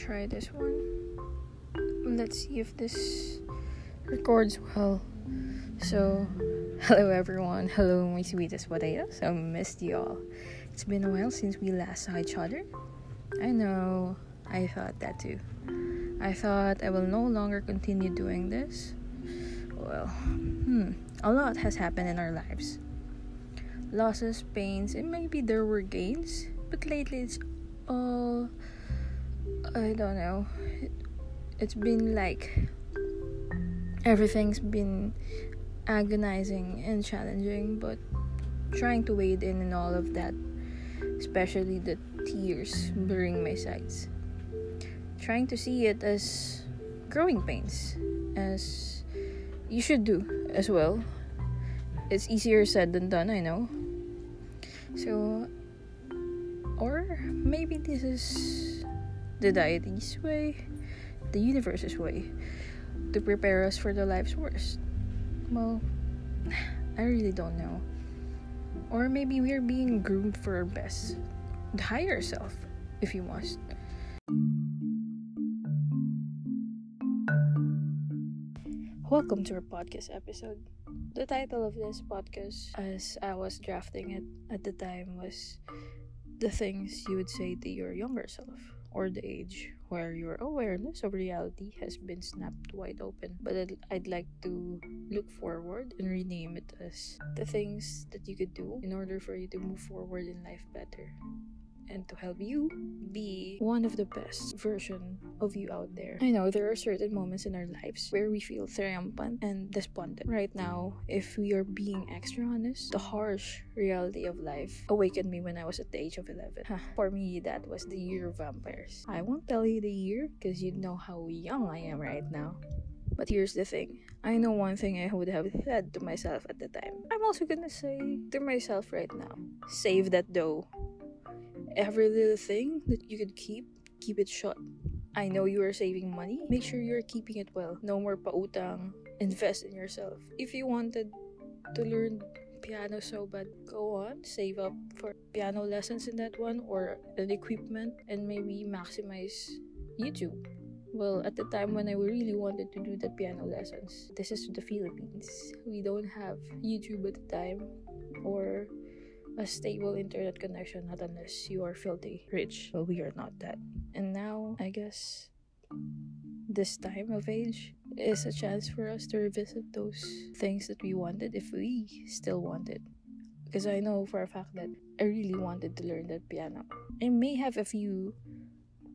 try this one. Let's see if this records well. So, hello everyone. Hello, my sweetest potatoes. I missed you all. It's been a while since we last saw each other. I know, I thought that too. I thought I will no longer continue doing this. Well, hmm, a lot has happened in our lives. Losses, pains, and maybe there were gains, but lately it's all. I don't know. It's been like. Everything's been agonizing and challenging, but trying to wade in and all of that, especially the tears blurring my sights. Trying to see it as growing pains, as you should do as well. It's easier said than done, I know. So, or maybe this is the deity's way, the universe's way, to prepare us for the life's worst. Well, I really don't know. Or maybe we're being groomed for our best. The higher self, if you must. Welcome to our podcast episode. The title of this podcast, as I was drafting it at the time, was The Things You Would Say to Your Younger Self, or the age where your awareness of reality has been snapped wide open. But I'd, I'd like to look forward and rename it as the things that you could do in order for you to move forward in life better and to help you be one of the best version of you out there. I know there are certain moments in our lives where we feel triumphant and despondent. Right now, if we are being extra honest, the harsh reality of life awakened me when I was at the age of 11. For me, that was the year of vampires. I won't tell you the year because you know how young I am right now. But here's the thing. I know one thing I would have said to myself at the time. I'm also gonna say to myself right now. Save that dough every little thing that you could keep, keep it shut. I know you are saving money. Make sure you're keeping it well. No more pautang. Invest in yourself. If you wanted to learn piano so bad, go on. Save up for piano lessons in that one or an equipment and maybe maximize YouTube. Well, at the time when I really wanted to do the piano lessons, this is the Philippines. We don't have YouTube at the time or a stable internet connection, not unless you are filthy rich. But we are not that. And now, I guess this time of age is a chance for us to revisit those things that we wanted if we still wanted. Because I know for a fact that I really wanted to learn that piano. I may have a few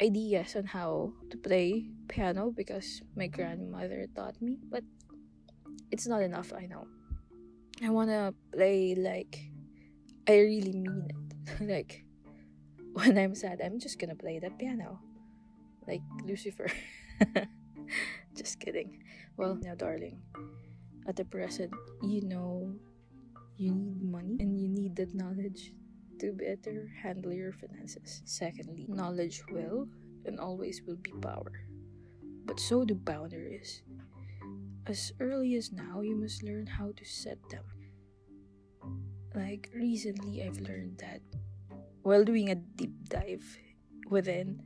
ideas on how to play piano because my grandmother taught me, but it's not enough, I know. I want to play like I really mean it. like, when I'm sad, I'm just gonna play the piano. Like Lucifer. just kidding. Well, now, darling, at the present, you know you need money and you need that knowledge to better handle your finances. Secondly, knowledge will and always will be power. But so do boundaries. As early as now, you must learn how to set them like recently I've learned that while doing a deep dive within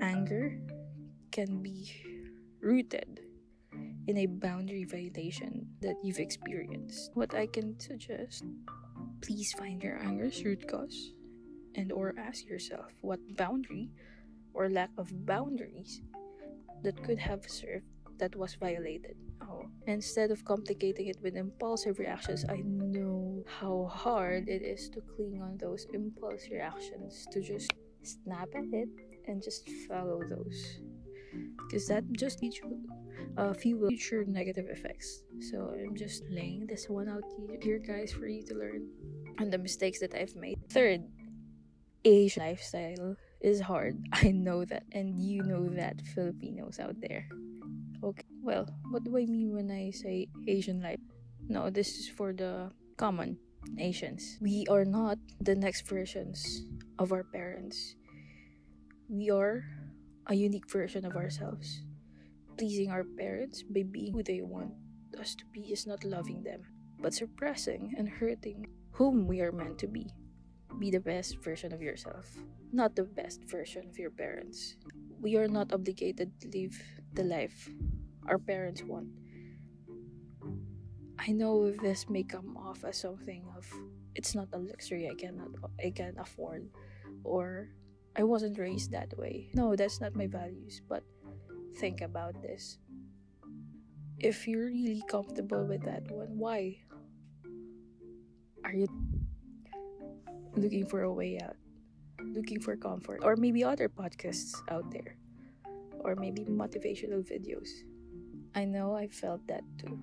anger can be rooted in a boundary violation that you've experienced. What I can suggest, please find your anger's root cause and or ask yourself what boundary or lack of boundaries that could have served that was violated. Oh, instead of complicating it with impulsive reactions, I know how hard it is to cling on those impulse reactions, to just snap at it and just follow those. Because that just leads you a few future negative effects. So I'm just laying this one out here, guys, for you to learn and the mistakes that I've made. Third, Asian lifestyle is hard. I know that, and you know that, Filipinos out there. Okay. Well, what do I mean when I say Asian life? No, this is for the common Asians. We are not the next versions of our parents. We are a unique version of ourselves. Pleasing our parents by being who they want us to be is not loving them, but suppressing and hurting whom we are meant to be. Be the best version of yourself, not the best version of your parents. we are not obligated to live the life our parents want. I know this may come off as something of it's not a luxury I cannot I can afford or I wasn't raised that way. No, that's not my values, but think about this. If you're really comfortable with that one, why are you looking for a way out? Looking for comfort or maybe other podcasts out there or maybe motivational videos. I know I felt that too.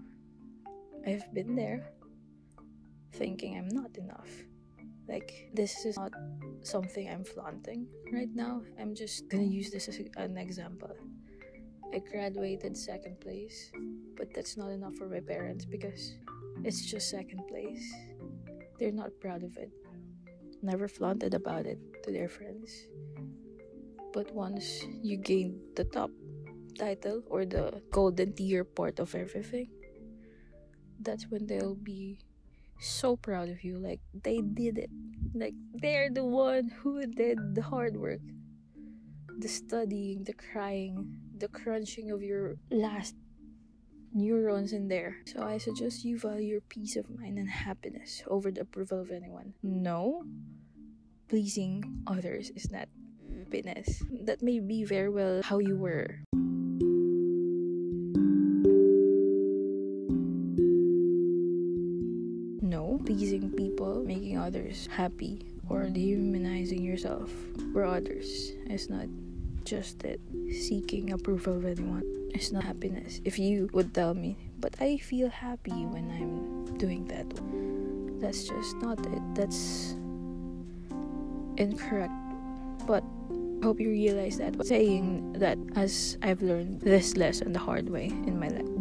I've been there thinking I'm not enough. Like, this is not something I'm flaunting right now. I'm just gonna use this as an example. I graduated second place, but that's not enough for my parents because it's just second place. They're not proud of it. Never flaunted about it to their friends. But once you gain the top title or the golden tier part of everything, that's when they'll be so proud of you. Like they did it. Like they're the one who did the hard work. The studying, the crying, the crunching of your last neurons in there. So I suggest you value your peace of mind and happiness over the approval of anyone. No, pleasing others is not happiness. That may be very well how you were. Pleasing people, making others happy, or dehumanizing yourself for others is not just it. Seeking approval of anyone is not happiness. If you would tell me, but I feel happy when I'm doing that, that's just not it. That's incorrect. But I hope you realize that saying that as I've learned this lesson the hard way in my life.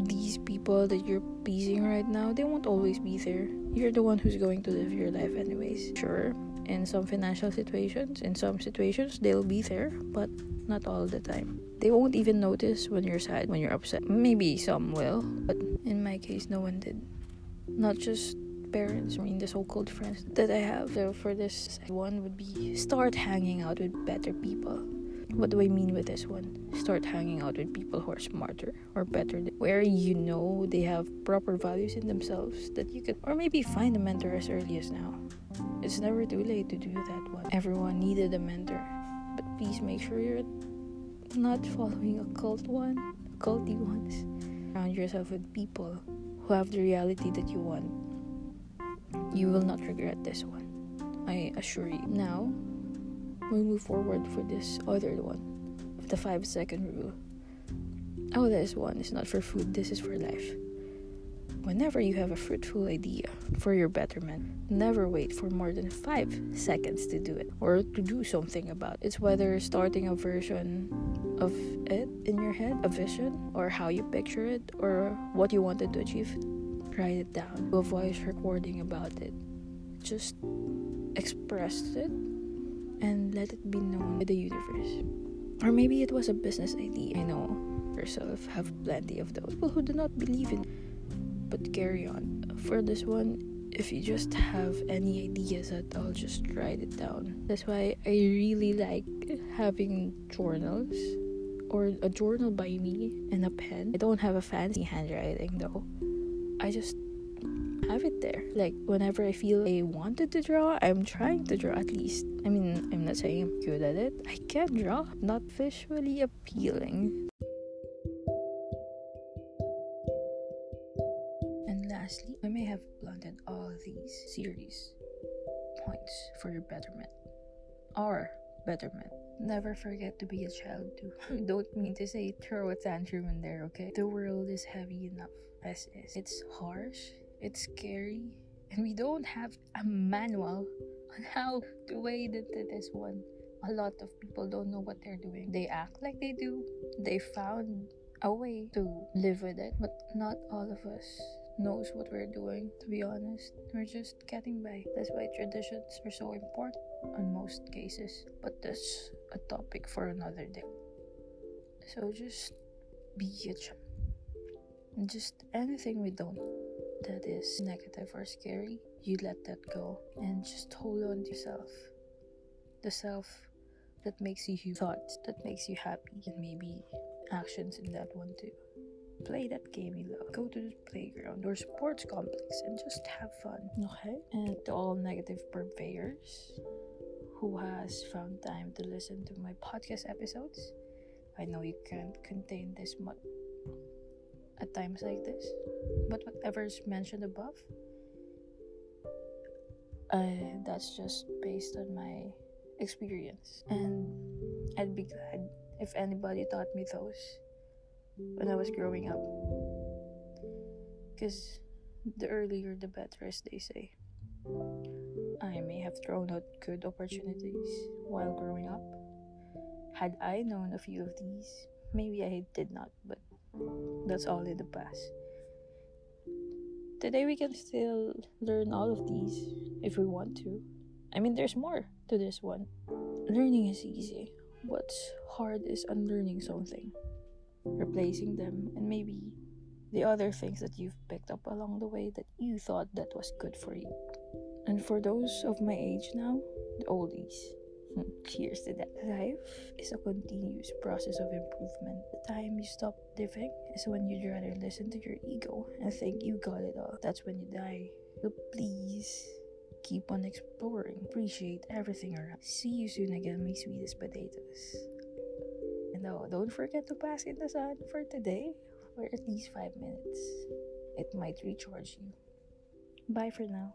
People that you're pleasing right now, they won't always be there. You're the one who's going to live your life anyways. Sure, in some financial situations, in some situations, they'll be there, but not all the time. They won't even notice when you're sad, when you're upset. Maybe some will, but in my case, no one did. Not just parents, I mean the so-called friends that I have. So for this one would be start hanging out with better people. What do I mean with this one? Start hanging out with people who are smarter or better, where you know they have proper values in themselves that you could, or maybe find a mentor as early as now. It's never too late to do that one. Everyone needed a mentor, but please make sure you're not following a cult one, culty ones. Surround yourself with people who have the reality that you want you will not regret this one. I assure you. Now, we move forward for this other one, the five second rule. Oh, this one is not for food, this is for life. Whenever you have a fruitful idea for your betterment, never wait for more than five seconds to do it or to do something about it. It's whether starting a version of it in your head, a vision, or how you picture it, or what you wanted to achieve write it down, do a voice recording about it. Just express it and let it be known by the universe. Or maybe it was a business idea. I know yourself have plenty of those people who do not believe in but carry on. For this one, if you just have any ideas at all, just write it down. That's why I really like having journals or a journal by me and a pen. I don't have a fancy handwriting though. I just have it there. Like whenever I feel I wanted to draw, I'm trying to draw at least. I mean, I'm not saying I'm good at it. I can draw, not visually appealing. And lastly, I may have blunted all these series points for your betterment. Or betterment. Never forget to be a child too. Don't mean to say throw a tantrum in there, okay? The world is heavy enough as is. It's harsh, it's scary, and we don't have a manual on how to wade into this one. A lot of people don't know what they're doing. They act like they do. They found a way to live with it, but not all of us knows what we're doing to be honest we're just getting by that's why traditions are so important in most cases but that's a topic for another day so just be a chump just anything we don't that is negative or scary, you let that go and just hold on to yourself. The self that makes you thoughts that makes you happy and maybe actions in that one too. Play that game you love. Go to the playground or sports complex and just have fun. Okay? And to all negative purveyors who has found time to listen to my podcast episodes, I know you can't contain this much times like this, but whatever is mentioned above, uh, that's just based on my experience, and I'd be glad if anybody taught me those when I was growing up. Because the earlier the better, as they say. I may have thrown out good opportunities while growing up. Had I known a few of these, maybe I did not, but that's all in the past. Today we can still learn all of these if we want to. I mean, there's more to this one. Learning is easy. What's hard is unlearning something, replacing them, and maybe the other things that you've picked up along the way that you thought that was good for you. And for those of my age now, the oldies, here's to that. Life is a continuous process of improvement. The time you stop living is when you'd rather listen to your ego and think you got it all. That's when you die. So please keep on exploring. Appreciate everything around. See you soon again, my sweetest potatoes. And oh, don't forget to bask in the sun for today for at least 5 minutes. It might recharge you. Bye for now.